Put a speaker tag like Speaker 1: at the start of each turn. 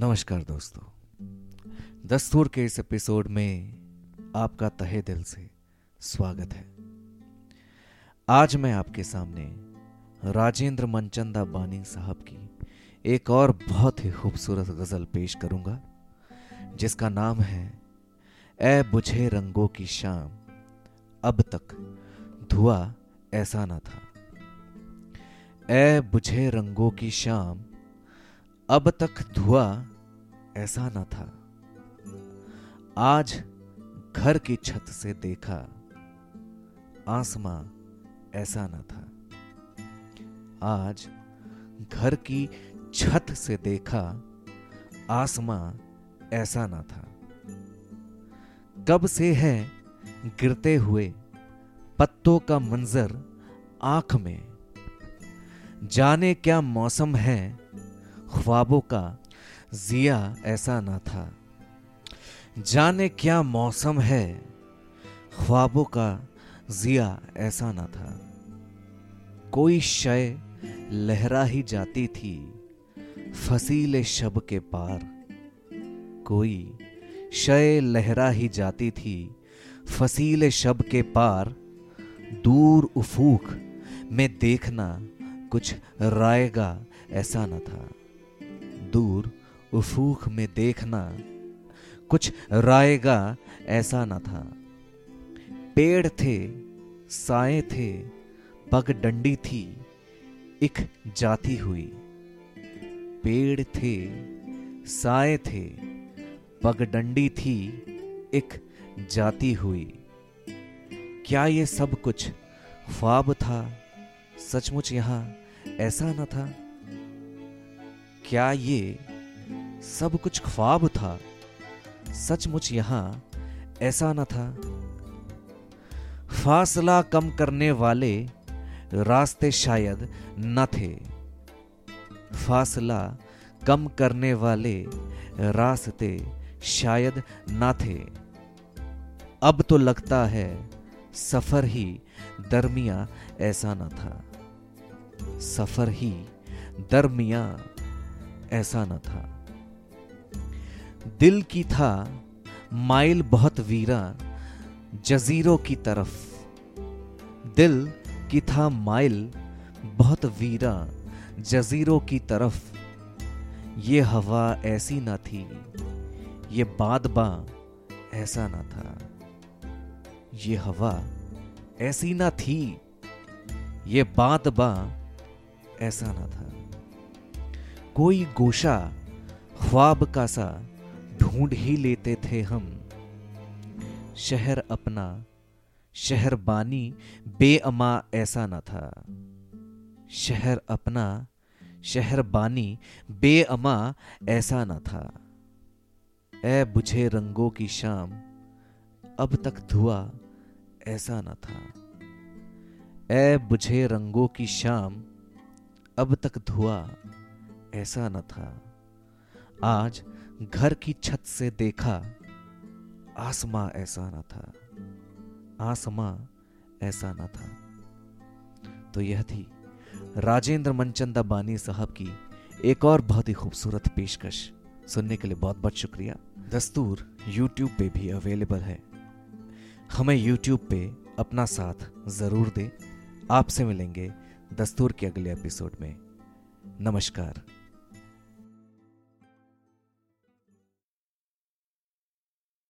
Speaker 1: नमस्कार दोस्तों। दस्तूर के इस एपिसोड में आपका तहे दिल से स्वागत है। आज मैं आपके सामने राजेंद्र मनचंदा बानी साहब की एक और बहुत ही खूबसूरत गज़ल पेश करूँगा, जिसका नाम है ए बुझे रंगों की शाम, अब तक धुआ ऐसा ना था। ए बुझे रंगों की शाम अब तक धुआ ऐसा ना था। आज घर की छत से देखा, आसमां ऐसा ना था। आज घर की छत से देखा, आसमां ऐसा ना था। कब से है गिरते हुए पत्तों का मंजर आँख में? जाने क्या मौसम है ख्वाबों का जिया ऐसा ना था। जाने क्या मौसम है, ख्वाबों का जिया ऐसा ना था। कोई शय लहरा ही जाती थी, फसीले शब के पार। कोई शय लहरा ही जाती थी, फसीले शब के पार। दूर उफूक में देखना कुछ रायगा ऐसा न था। दूर उफूक में देखना, कुछ रायगा ऐसा न था। पेड़ थे, साए थे, पग डंडी थी एक जाती हुई। पेड़ थे, साए थे, पग डंडी थी एक जाती हुई। क्या ये सब कुछ ख्वाब था? सचमुच यहाँ ऐसा न था? क्या ये सब कुछ ख्वाब था? सचमुच यहाँ ऐसा न था। फासला कम करने वाले रास्ते शायद न थे। फासला कम करने वाले रास्ते शायद न थे। अब तो लगता है सफ़र ही दरमिया ऐसा न था। सफ़र ही दरमिया ऐसा न था। दिल की था माइल बहुत वीरा जजीरों की तरफ़। दिल की था माइल बहुत वीरा जजीरों की तरफ़। ये हवा ऐसी ना थी, ये बादबा ऐसा ना था। ये हवा ऐसी ना थी, ये बादबा ऐसा ना था। कोई गोशा ख्वाब का सा ढूंढ ही लेते थे हम। शहर अपना, शहर बानी, बेअमा ऐसा न था। शहर अपना, शहर बानी, बेअमा ऐसा न था। ए बुझे रंगों की शाम, अब तक धुआ ऐसा न था। ए बुझे रंगों की शाम, अब तक धुआ ऐसा न था। आज घर की छत से देखा, आसमां ऐसा न था। आसमां ऐसा न था। तो यह थी राजेंद्र मनचंदा बानी साहब की एक और बहुत ही खूबसूरत पेशकश। सुनने के लिए बहुत बहुत शुक्रिया। दस्तूर यूट्यूब पे भी अवेलेबल है। हमें यूट्यूब पे अपना साथ ज़रूर दें। आपसे मिलेंगे दस्तूर के अगले एपिसोड में। नमस्कार।